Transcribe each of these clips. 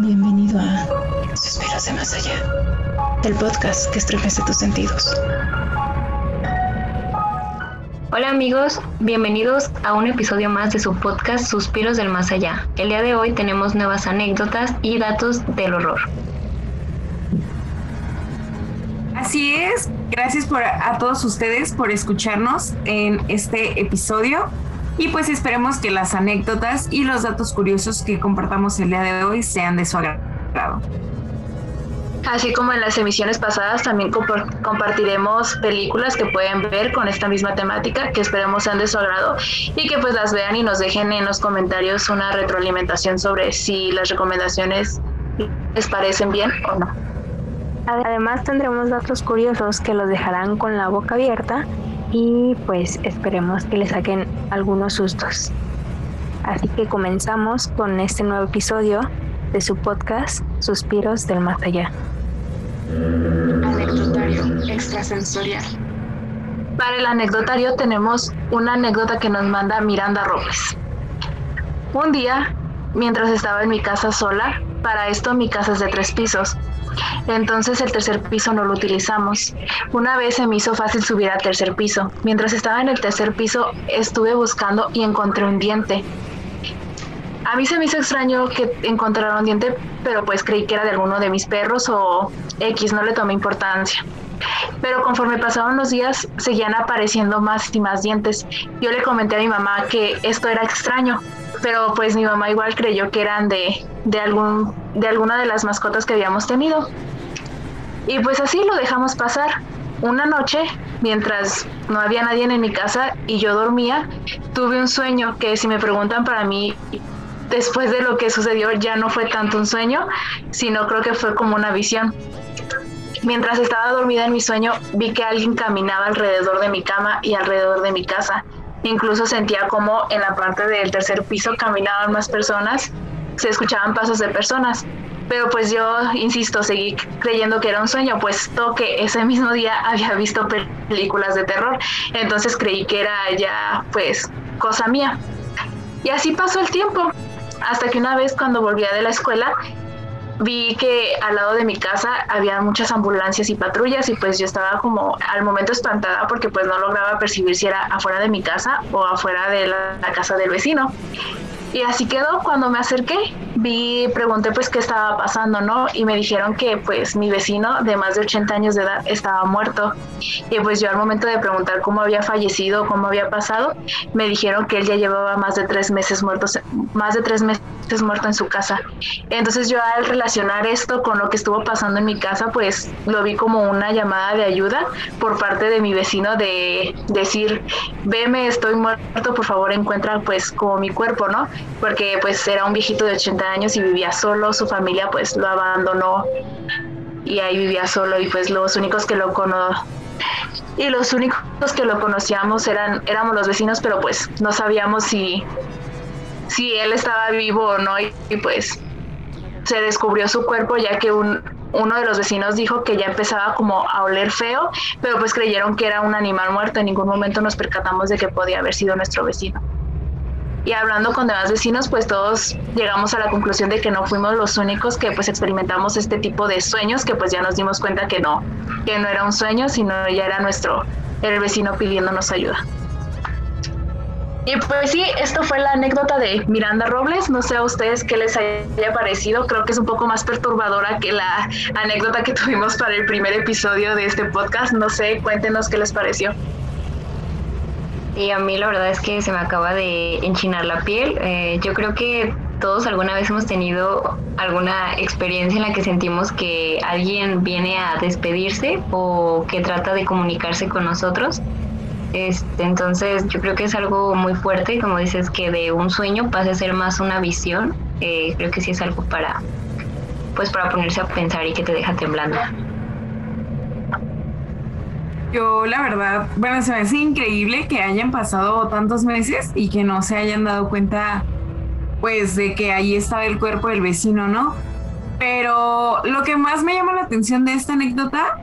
Bienvenido a Suspiros de Más Allá, el podcast que estremece tus sentidos. Hola amigos, bienvenidos a un episodio más de su podcast Suspiros del Más Allá. El día de hoy tenemos nuevas anécdotas y datos del horror. Así es, gracias por, a todos ustedes por escucharnos en este episodio y pues esperemos que las anécdotas y los datos curiosos que compartamos el día de hoy sean de su agrado. Así como en las emisiones pasadas, también compartiremos películas que pueden ver con esta misma temática, que esperemos sean de su agrado y que pues las vean y nos dejen en los comentarios una retroalimentación sobre si las recomendaciones les parecen bien o no. Además tendremos datos curiosos que los dejarán con la boca abierta y pues esperemos que les saquen algunos sustos. Así que comenzamos con este nuevo episodio de su podcast Suspiros del Más Allá. Anecdotario extrasensorial. Para el anecdotario tenemos una anécdota que nos manda Miranda Robles. Un día, mientras estaba en mi casa sola, para esto mi casa es de tres pisos, entonces el tercer piso no lo utilizamos. Una vez se me hizo fácil subir al tercer piso. Mientras estaba en el tercer piso estuve buscando y encontré un diente. A mí se me hizo extraño que encontrara un diente, pero pues creí que era de alguno de mis perros o X, no le tomé importancia. Pero conforme pasaban los días, seguían apareciendo más y más dientes. Yo le comenté a mi mamá que esto era extraño, pero pues mi mamá igual creyó que eran de, de, algún, de alguna de las mascotas que habíamos tenido. Y pues así lo dejamos pasar. Una noche, mientras no había nadie en mi casa y yo dormía, tuve un sueño que si me preguntan para mí, después de lo que sucedió ya no fue tanto un sueño, sino creo que fue como una visión. Mientras estaba dormida en mi sueño, vi que alguien caminaba alrededor de mi cama y alrededor de mi casa. Incluso sentía como en la parte del tercer piso caminaban más personas, se escuchaban pasos de personas. Pero pues yo, insisto, seguí creyendo que era un sueño, puesto que ese mismo día había visto películas de terror. Entonces creí que era ya pues cosa mía. Y así pasó el tiempo, hasta que una vez cuando volvía de la escuela, vi que al lado de mi casa había muchas ambulancias y patrullas y pues yo estaba como al momento espantada porque pues no lograba percibir si era afuera de mi casa o afuera de la, casa del vecino. Y así quedó, cuando me acerqué, vi, pregunté pues qué estaba pasando, ¿no? Y me dijeron que pues mi vecino de más de 80 años de edad estaba muerto. Y pues yo al momento de preguntar cómo había fallecido, cómo había pasado, me dijeron que él ya llevaba más de tres meses muertos, más de tres meses muerto en su casa. Entonces yo al relacionar esto con lo que estuvo pasando en mi casa, pues lo vi como una llamada de ayuda por parte de mi vecino de decir, veme, estoy muerto, por favor encuentra pues como mi cuerpo, ¿no? Porque pues era un viejito de 80 años y vivía solo, su familia pues lo abandonó y ahí vivía solo y pues los únicos que lo cono y los únicos que lo conocíamos eran éramos los vecinos, pero pues no sabíamos si si él estaba vivo o no y, pues se descubrió su cuerpo ya que un, uno de los vecinos dijo que ya empezaba como a oler feo, pero pues creyeron que era un animal muerto. En ningún momento nos percatamos de que podía haber sido nuestro vecino y hablando con demás vecinos, pues todos llegamos a la conclusión de que no fuimos los únicos que pues experimentamos este tipo de sueños, que pues ya nos dimos cuenta que no, que no era un sueño, sino ya era nuestro, el vecino pidiéndonos ayuda. Y pues sí, esto fue la anécdota de Miranda Robles. No sé a ustedes qué les haya parecido. Creo que es un poco más perturbadora que la anécdota que tuvimos para el primer episodio de este podcast. No sé, cuéntenos qué les pareció. Y a mí la verdad es que se me acaba de enchinar la piel. Eh, yo creo que todos alguna vez hemos tenido alguna experiencia en la que sentimos que alguien viene a despedirse o que trata de comunicarse con nosotros. Este, entonces yo creo que es algo muy fuerte, como dices, que de un sueño pase a ser más una visión. Eh, creo que sí es algo para, pues para ponerse a pensar y que te deja temblando. Yo, la verdad, bueno, se me hace increíble que hayan pasado tantos meses y que no se hayan dado cuenta, pues, de que ahí estaba el cuerpo del vecino, ¿no? Pero lo que más me llama la atención de esta anécdota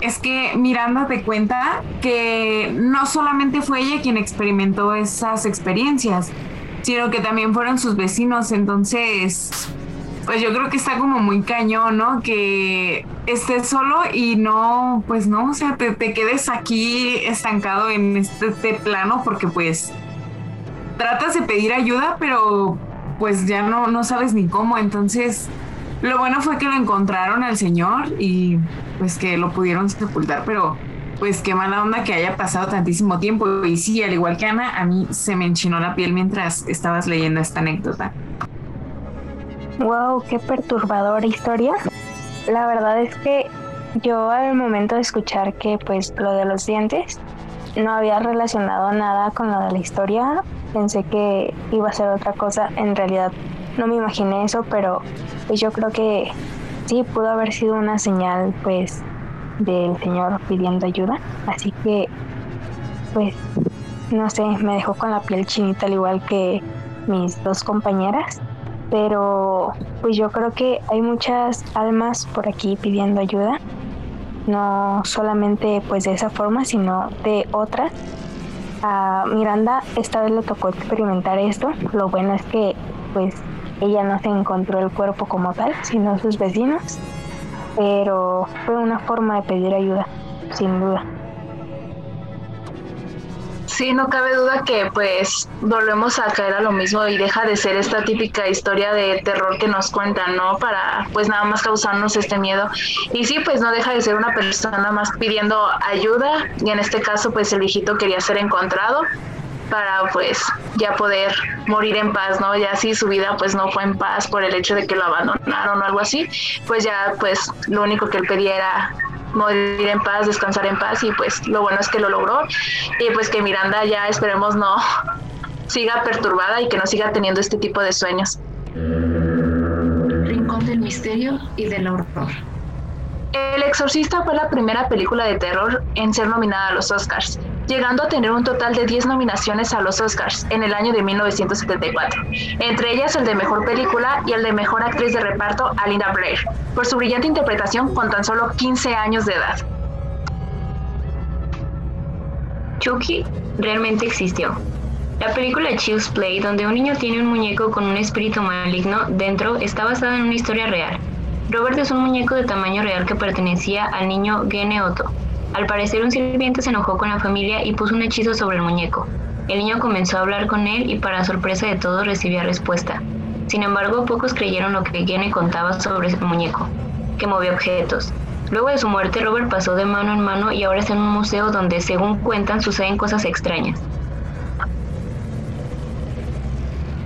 es que Miranda te cuenta que no solamente fue ella quien experimentó esas experiencias, sino que también fueron sus vecinos. Entonces, pues yo creo que está como muy cañón, ¿no? Que estés solo y no, pues no, o sea, te, te quedes aquí estancado en este, este plano porque pues tratas de pedir ayuda, pero pues ya no, no sabes ni cómo. Entonces, lo bueno fue que lo encontraron al señor y pues que lo pudieron sepultar, pero pues qué mala onda que haya pasado tantísimo tiempo. Y sí, al igual que Ana, a mí se me enchinó la piel mientras estabas leyendo esta anécdota. Wow, qué perturbadora historia. La verdad es que yo al momento de escuchar que pues lo de los dientes no había relacionado nada con lo de la historia, pensé que iba a ser otra cosa. En realidad no me imaginé eso, pero pues yo creo que sí pudo haber sido una señal pues del Señor pidiendo ayuda. Así que pues no sé, me dejó con la piel chinita al igual que mis dos compañeras. Pero pues yo creo que hay muchas almas por aquí pidiendo ayuda. No solamente pues de esa forma, sino de otras a Miranda esta vez le tocó experimentar esto. Lo bueno es que pues ella no se encontró el cuerpo como tal, sino sus vecinos. Pero fue una forma de pedir ayuda, sin duda. Sí, no cabe duda que pues volvemos a caer a lo mismo y deja de ser esta típica historia de terror que nos cuentan, ¿no? Para pues nada más causarnos este miedo. Y sí, pues no deja de ser una persona más pidiendo ayuda y en este caso pues el viejito quería ser encontrado para pues ya poder morir en paz, ¿no? Ya si su vida pues no fue en paz por el hecho de que lo abandonaron o algo así, pues ya pues lo único que él pedía era morir en paz, descansar en paz y pues lo bueno es que lo logró y pues que Miranda ya esperemos no siga perturbada y que no siga teniendo este tipo de sueños. Rincón del misterio y del horror. El Exorcista fue la primera película de terror en ser nominada a los Oscars, llegando a tener un total de 10 nominaciones a los Oscars en el año de 1974, entre ellas el de Mejor Película y el de Mejor Actriz de Reparto a Linda Blair, por su brillante interpretación con tan solo 15 años de edad. Chucky realmente existió. La película Child's Play, donde un niño tiene un muñeco con un espíritu maligno dentro, está basada en una historia real. Robert es un muñeco de tamaño real que pertenecía al niño Gene Otto. Al parecer un sirviente se enojó con la familia y puso un hechizo sobre el muñeco. El niño comenzó a hablar con él y para sorpresa de todos recibía respuesta. Sin embargo, pocos creyeron lo que Gene contaba sobre ese muñeco, que movía objetos. Luego de su muerte, Robert pasó de mano en mano y ahora está en un museo donde, según cuentan, suceden cosas extrañas.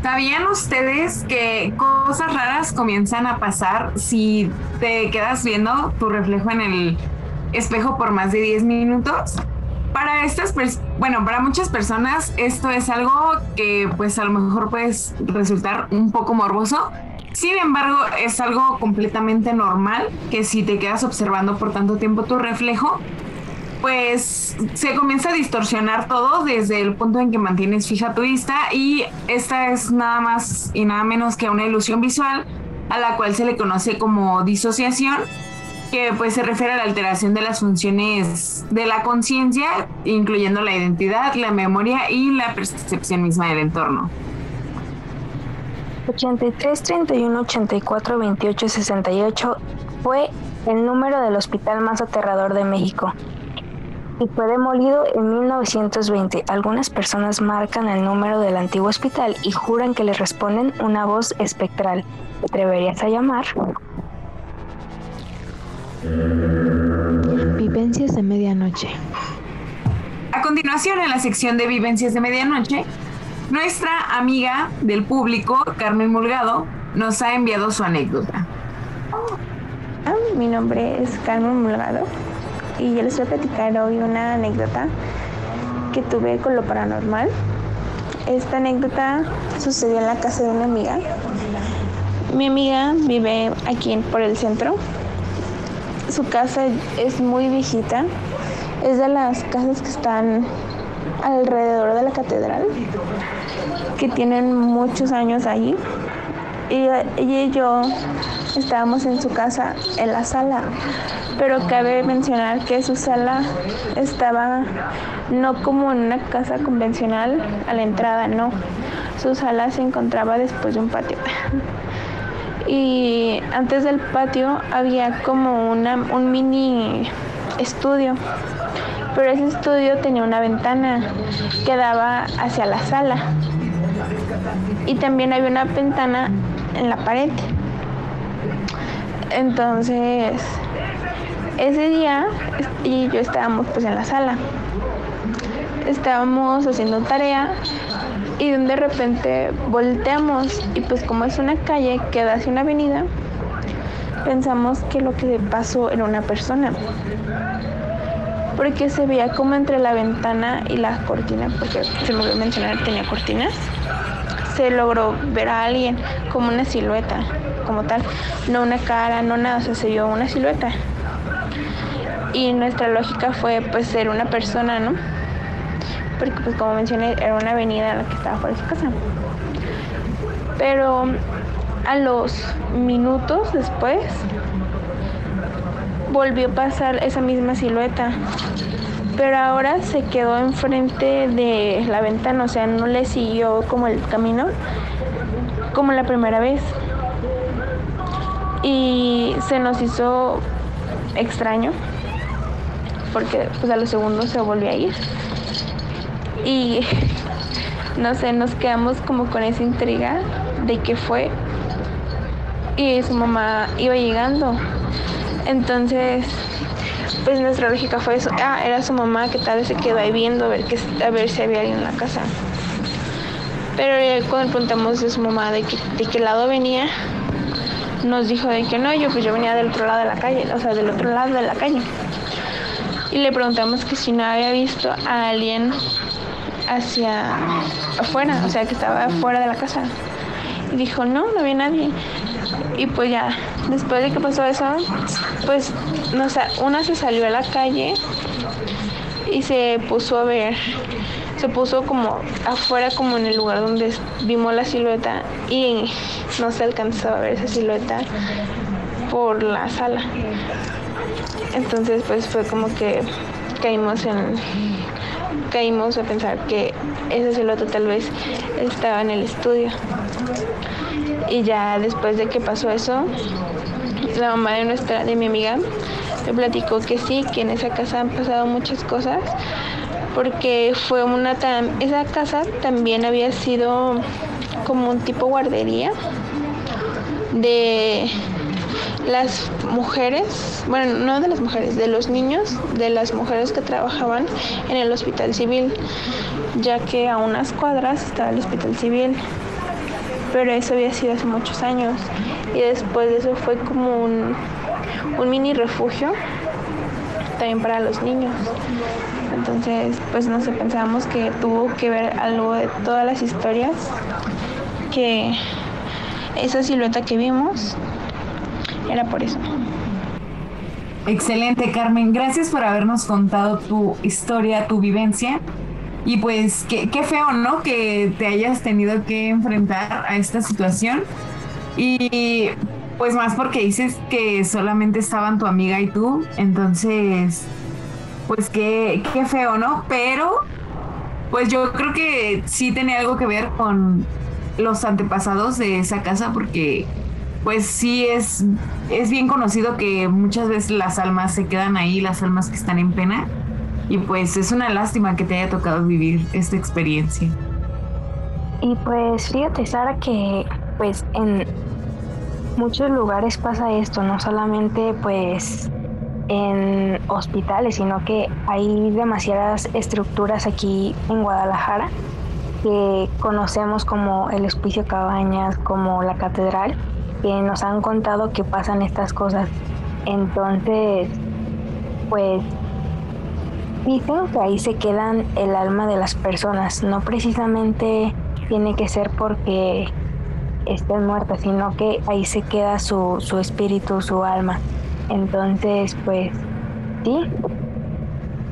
¿Sabían ustedes que cosas raras comienzan a pasar si te quedas viendo tu reflejo en el espejo por más de 10 minutos? Para estas, bueno, para muchas personas esto es algo que pues a lo mejor puede resultar un poco morboso. Sin embargo, es algo completamente normal que si te quedas observando por tanto tiempo tu reflejo, pues se comienza a distorsionar todo desde el punto en que mantienes fija tu vista y esta es nada más y nada menos que una ilusión visual a la cual se le conoce como disociación que pues se refiere a la alteración de las funciones de la conciencia, incluyendo la identidad, la memoria y la percepción misma del entorno. 83 31 84 28 68 fue el número del hospital más aterrador de México y fue demolido en 1920. Algunas personas marcan el número del antiguo hospital y juran que le responden una voz espectral. ¿Te atreverías a llamar? Vivencias de medianoche. A continuación, en la sección de Vivencias de medianoche, nuestra amiga del público, Carmen Mulgado, nos ha enviado su anécdota. Mi nombre es Carmen Mulgado y yo les voy a platicar hoy una anécdota que tuve con lo paranormal. Esta anécdota sucedió en la casa de una amiga. Mi amiga vive aquí por el centro. Su casa es muy viejita. Es de las casas que están alrededor de la catedral, que tienen muchos años allí. Y ella y yo estábamos en su casa, en la sala, pero cabe mencionar que su sala estaba no como en una casa convencional a la entrada, no. Su sala se encontraba después de un patio. y antes del patio había como una, un mini estudio, pero ese estudio tenía una ventana que daba hacia la sala y también había una ventana en la pared. Entonces, ese día y yo estábamos pues en la sala. Estábamos haciendo tarea y de repente volteamos y pues como es una calle que da hacia una avenida, pensamos que lo que pasó era una persona. Porque se veía como entre la ventana y la cortina, porque se me olvidó mencionar tenía cortinas, se logró ver a alguien como una silueta, como tal, no una cara, no nada, se vio una silueta. Y nuestra lógica fue pues ser una persona, ¿no? Porque pues como mencioné era una avenida en la que estaba por su casa. Pero a los minutos después volvió a pasar esa misma silueta. Pero ahora se quedó enfrente de la ventana, o sea, no le siguió como el camino como la primera vez. Y se nos hizo extraño porque pues a los segundos se volvió a ir. Y no sé, nos quedamos como con esa intriga de qué fue. Y su mamá iba llegando. Entonces, pues nuestra lógica fue eso. Ah, era su mamá que tal vez se quedó ahí viendo a ver, que, a ver si había alguien en la casa. Pero cuando preguntamos a su mamá de, de qué lado venía, nos dijo de que no, yo pues yo venía del otro lado de la calle, o sea, del otro lado de la calle y le preguntamos que si no había visto a alguien hacia afuera, o sea, que estaba afuera de la casa. Y dijo, no, no había nadie. Y pues ya, después de que pasó eso, pues, no sé, una se salió a la calle y se puso a ver, se puso como afuera, como en el lugar donde vimos la silueta y no se alcanzó a ver esa silueta por la sala. Entonces pues fue como que caímos en caímos a pensar que ese silueta tal vez estaba en el estudio. Y ya después de que pasó eso, la mamá de nuestra, de mi amiga, me platicó que sí, que en esa casa han pasado muchas cosas, porque fue una esa casa también había sido como un tipo guardería de las mujeres, bueno, no de las mujeres, de los niños, de las mujeres que trabajaban en el hospital civil, ya que a unas cuadras estaba el hospital civil, pero eso había sido hace muchos años y después de eso fue como un, un mini refugio también para los niños. Entonces, pues no sé, pensábamos que tuvo que ver algo de todas las historias que esa silueta que vimos era por eso. Excelente, Carmen. Gracias por habernos contado tu historia, tu vivencia. Y pues qué, qué feo, ¿no? Que te hayas tenido que enfrentar a esta situación. Y pues más porque dices que solamente estaban tu amiga y tú. Entonces, pues qué, qué feo, ¿no? Pero, pues yo creo que sí tenía algo que ver con los antepasados de esa casa porque pues sí es, es bien conocido que muchas veces las almas se quedan ahí, las almas que están en pena. Y pues es una lástima que te haya tocado vivir esta experiencia. Y pues fíjate, Sara, que pues en muchos lugares pasa esto, no solamente pues en hospitales, sino que hay demasiadas estructuras aquí en Guadalajara que conocemos como el Hospicio Cabañas, como la Catedral, que nos han contado que pasan estas cosas. Entonces, pues dicen que ahí se quedan el alma de las personas. No precisamente tiene que ser porque estén muertas, sino que ahí se queda su, su espíritu, su alma. Entonces, pues sí,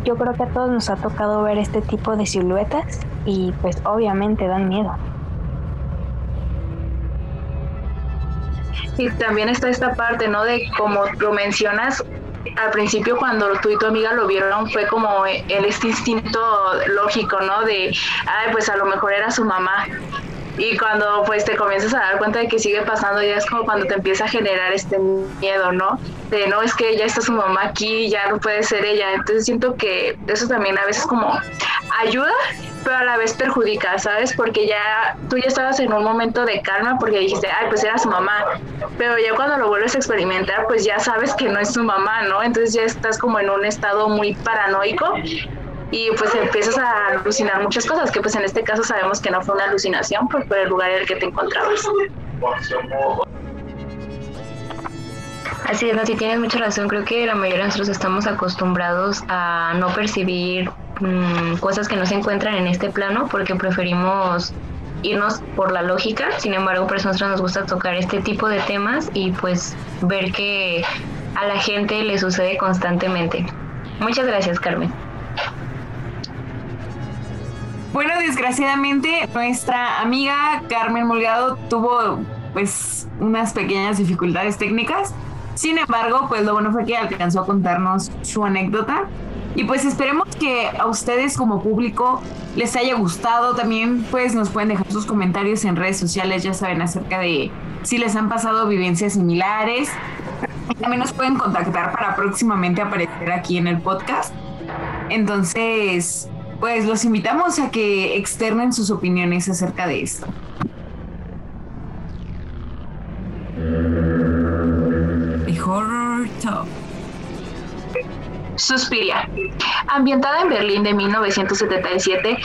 yo creo que a todos nos ha tocado ver este tipo de siluetas y pues obviamente dan miedo. Y también está esta parte, ¿no? De como lo mencionas, al principio cuando tú y tu amiga lo vieron fue como el este instinto lógico, ¿no? De, ay, pues a lo mejor era su mamá. Y cuando pues te comienzas a dar cuenta de que sigue pasando, ya es como cuando te empieza a generar este miedo, ¿no? De no, es que ya está su mamá aquí, ya no puede ser ella. Entonces siento que eso también a veces como ayuda, pero a la vez perjudica, ¿sabes? Porque ya tú ya estabas en un momento de calma porque dijiste, ay, pues era su mamá. Pero ya cuando lo vuelves a experimentar, pues ya sabes que no es su mamá, ¿no? Entonces ya estás como en un estado muy paranoico y pues empiezas a alucinar muchas cosas, que pues en este caso sabemos que no fue una alucinación pues, por el lugar en el que te encontrabas. Así es, no, si tienes mucha razón, creo que la mayoría de nosotros estamos acostumbrados a no percibir mm, cosas que no se encuentran en este plano porque preferimos irnos por la lógica, sin embargo, por eso nosotros nos gusta tocar este tipo de temas y pues ver que a la gente le sucede constantemente. Muchas gracias, Carmen. Bueno, desgraciadamente nuestra amiga Carmen Molgado tuvo pues unas pequeñas dificultades técnicas. Sin embargo, pues lo bueno fue que alcanzó a contarnos su anécdota. Y pues esperemos que a ustedes como público les haya gustado. También pues nos pueden dejar sus comentarios en redes sociales, ya saben, acerca de si les han pasado vivencias similares. También nos pueden contactar para próximamente aparecer aquí en el podcast. Entonces, pues los invitamos a que externen sus opiniones acerca de esto. Horror Top. Suspiria. Ambientada en Berlín de 1977,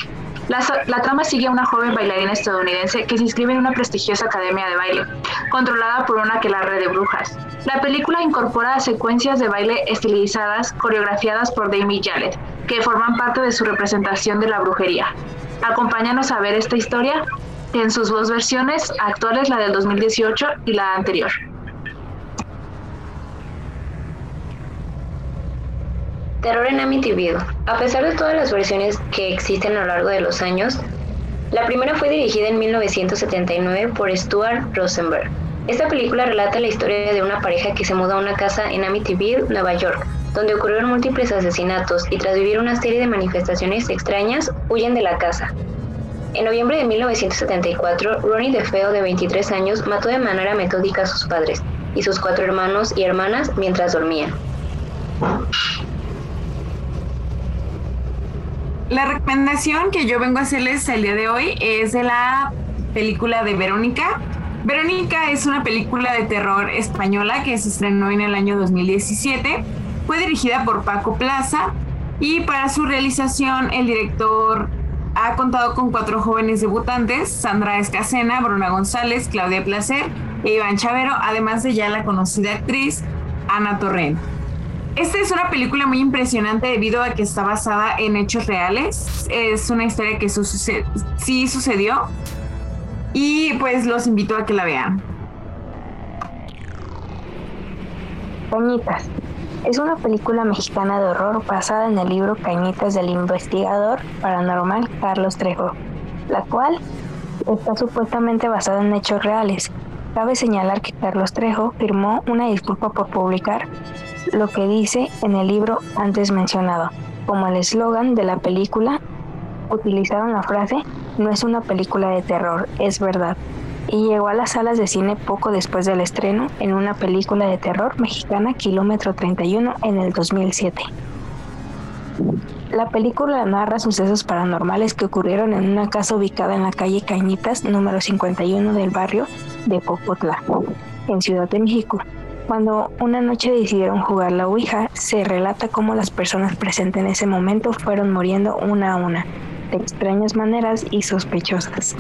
la, la, trama sigue a una joven bailarina estadounidense que se inscribe en una prestigiosa academia de baile, controlada por una aquelarre de brujas. La película incorpora secuencias de baile estilizadas coreografiadas por Damie Jallet, que forman parte de su representación de la brujería. Acompáñanos a ver esta historia en sus dos versiones actuales, la del 2018 y la anterior. Terror en Amityville. A pesar de todas las versiones que existen a lo largo de los años, la primera fue dirigida en 1979 por Stuart Rosenberg. Esta película relata la historia de una pareja que se muda a una casa en Amityville, Nueva York, donde ocurrieron múltiples asesinatos y tras vivir una serie de manifestaciones extrañas, huyen de la casa. En noviembre de 1974, Ronnie DeFeo, de 23 años, mató de manera metódica a sus padres y sus cuatro hermanos y hermanas mientras dormían. La recomendación que yo vengo a hacerles el día de hoy es de la película de Verónica. Verónica es una película de terror española que se estrenó en el año 2017. Fue dirigida por Paco Plaza y para su realización el director ha contado con cuatro jóvenes debutantes, Sandra Escacena, Bruna González, Claudia Placer e Iván Chavero, además de ya la conocida actriz Ana Torrent. Esta es una película muy impresionante debido a que está basada en hechos reales. Es una historia que sí sucedió. Y pues los invito a que la vean. Cañitas. Es una película mexicana de horror basada en el libro Cañitas del investigador paranormal Carlos Trejo, la cual está supuestamente basada en hechos reales. Cabe señalar que Carlos Trejo firmó una disculpa por publicar lo que dice en el libro antes mencionado. Como el eslogan de la película, utilizaron la frase, no es una película de terror, es verdad. Y llegó a las salas de cine poco después del estreno en una película de terror mexicana Kilómetro 31 en el 2007. La película narra sucesos paranormales que ocurrieron en una casa ubicada en la calle Cañitas número 51 del barrio de Popotla, en Ciudad de México, cuando una noche decidieron jugar la Ouija, se relata cómo las personas presentes en ese momento fueron muriendo una a una, de extrañas maneras y sospechosas.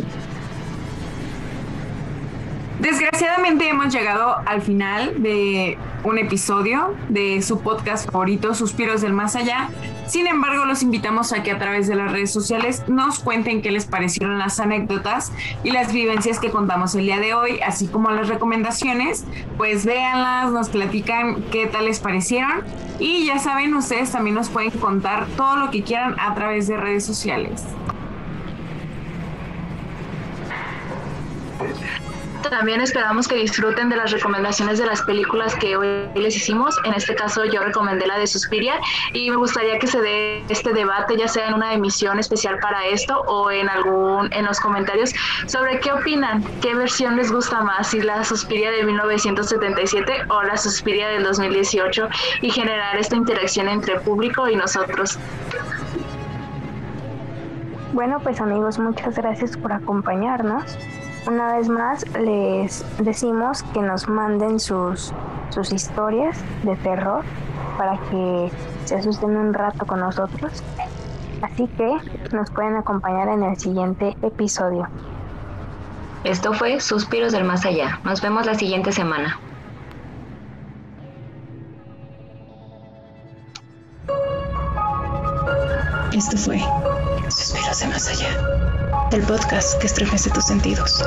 Desgraciadamente hemos llegado al final de un episodio de su podcast favorito, Suspiros del Más Allá. Sin embargo, los invitamos a que a través de las redes sociales nos cuenten qué les parecieron las anécdotas y las vivencias que contamos el día de hoy, así como las recomendaciones. Pues véanlas, nos platican qué tal les parecieron y ya saben, ustedes también nos pueden contar todo lo que quieran a través de redes sociales. También esperamos que disfruten de las recomendaciones de las películas que hoy les hicimos. En este caso yo recomendé la de Suspiria y me gustaría que se dé este debate ya sea en una emisión especial para esto o en algún en los comentarios sobre qué opinan, qué versión les gusta más, si la Suspiria de 1977 o la Suspiria del 2018 y generar esta interacción entre público y nosotros. Bueno, pues amigos, muchas gracias por acompañarnos. Una vez más les decimos que nos manden sus, sus historias de terror para que se asusten un rato con nosotros. Así que nos pueden acompañar en el siguiente episodio. Esto fue Suspiros del Más Allá. Nos vemos la siguiente semana. Esto fue Suspiros del Más Allá, el podcast que estremece tus sentidos.